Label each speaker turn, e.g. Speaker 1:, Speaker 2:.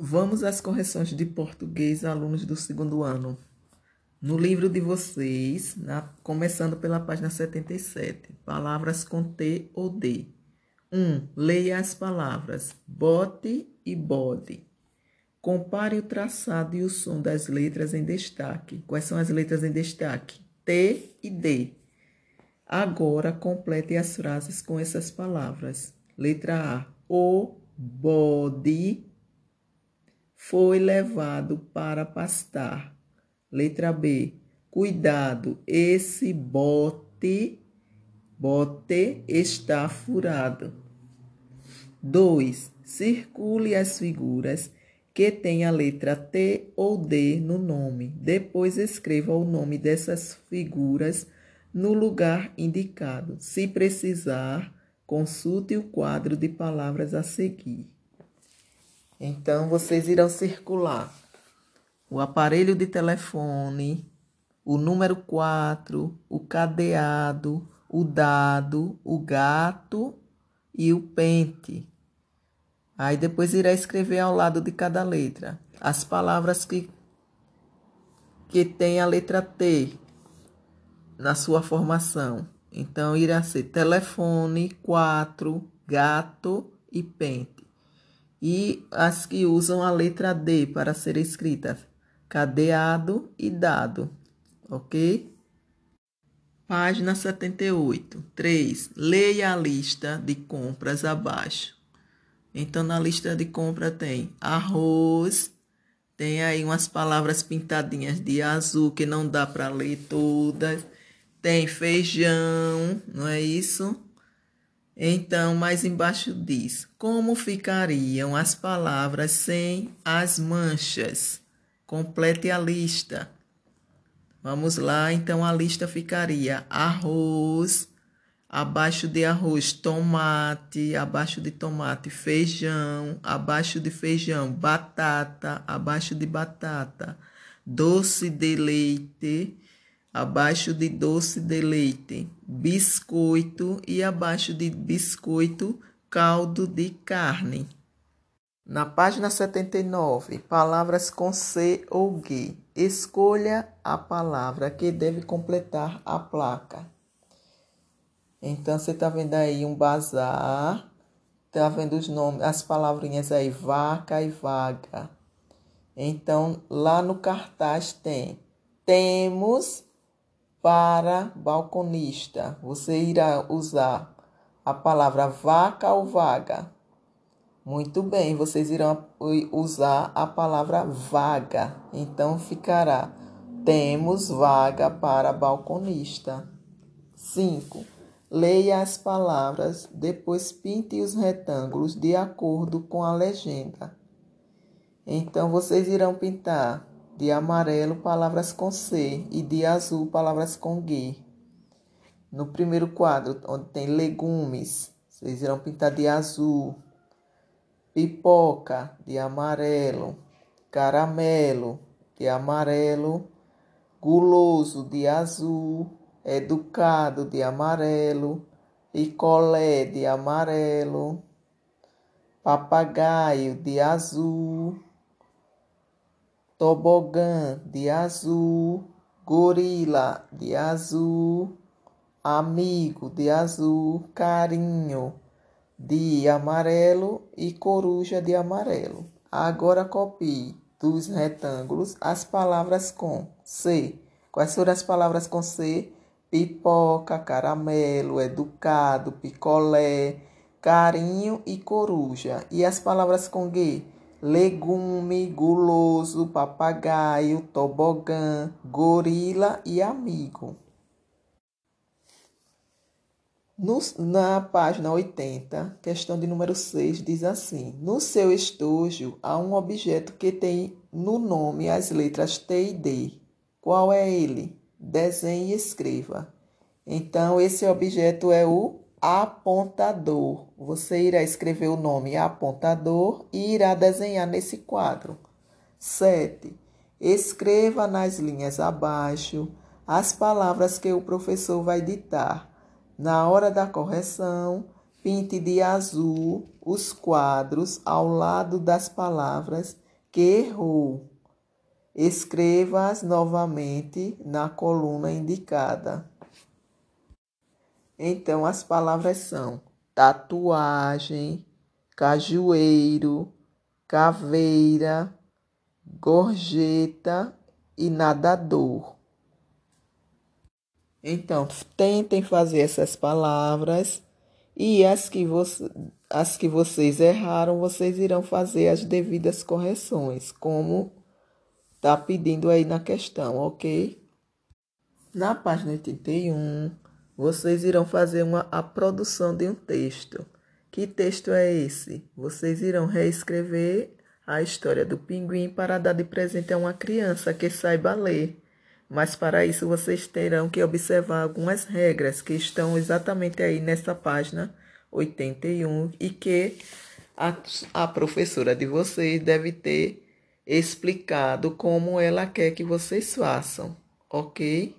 Speaker 1: Vamos às correções de português, alunos do segundo ano. No livro de vocês, na, começando pela página 77, palavras com T ou D. 1. Um, leia as palavras bote e bode. Compare o traçado e o som das letras em destaque. Quais são as letras em destaque? T e D. Agora complete as frases com essas palavras. Letra A. O bode foi levado para pastar. Letra B. Cuidado, esse bote, bote está furado. 2. Circule as figuras que têm a letra T ou D no nome. Depois escreva o nome dessas figuras no lugar indicado. Se precisar, consulte o quadro de palavras a seguir. Então, vocês irão circular o aparelho de telefone, o número 4, o cadeado, o dado, o gato e o pente. Aí depois irá escrever ao lado de cada letra as palavras que, que tem a letra T na sua formação. Então irá ser telefone, 4, gato e pente e as que usam a letra D para ser escritas cadeado e dado, ok? Página 78. 3. Leia a lista de compras abaixo. Então, na lista de compra tem arroz, tem aí umas palavras pintadinhas de azul que não dá para ler todas. Tem feijão, não é isso? Então, mais embaixo diz: Como ficariam as palavras sem as manchas? Complete a lista. Vamos lá, então a lista ficaria: arroz, abaixo de arroz, tomate, abaixo de tomate, feijão, abaixo de feijão, batata, abaixo de batata, doce de leite abaixo de doce de leite, biscoito e abaixo de biscoito, caldo de carne. Na página 79, palavras com C ou G. Escolha a palavra que deve completar a placa. Então, você está vendo aí um bazar, está vendo os nomes, as palavrinhas aí, vaca e vaga. Então, lá no cartaz tem, temos para balconista, você irá usar a palavra vaca ou vaga? Muito bem, vocês irão usar a palavra vaga. Então ficará: temos vaga para balconista. 5. Leia as palavras, depois pinte os retângulos de acordo com a legenda. Então vocês irão pintar de amarelo, palavras com C, e de azul, palavras com G. No primeiro quadro, onde tem legumes, vocês irão pintar de azul, pipoca, de amarelo, caramelo, de amarelo, guloso, de azul, educado, de amarelo, picolé, de amarelo, papagaio, de azul tobogã de azul, gorila de azul, amigo de azul, carinho de amarelo e coruja de amarelo. Agora copie dos retângulos as palavras com C. Quais foram as palavras com C? Pipoca, caramelo, educado, picolé, carinho e coruja. E as palavras com G? Legume, guloso, papagaio, tobogã, gorila e amigo. Na página 80, questão de número 6, diz assim: No seu estojo há um objeto que tem no nome as letras T e D. Qual é ele? Desenhe e escreva. Então, esse objeto é o apontador. Você irá escrever o nome apontador e irá desenhar nesse quadro. 7. Escreva nas linhas abaixo as palavras que o professor vai ditar. Na hora da correção, pinte de azul os quadros ao lado das palavras que errou. Escreva-as novamente na coluna indicada. Então, as palavras são tatuagem, cajueiro, caveira, gorjeta e nadador. Então, tentem fazer essas palavras e as que, as que vocês erraram, vocês irão fazer as devidas correções, como está pedindo aí na questão, ok? Na página 81, vocês irão fazer uma, a produção de um texto. Que texto é esse? Vocês irão reescrever a história do pinguim para dar de presente a uma criança que saiba ler. Mas para isso vocês terão que observar algumas regras que estão exatamente aí nessa página 81 e que a, a professora de vocês deve ter explicado como ela quer que vocês façam, ok?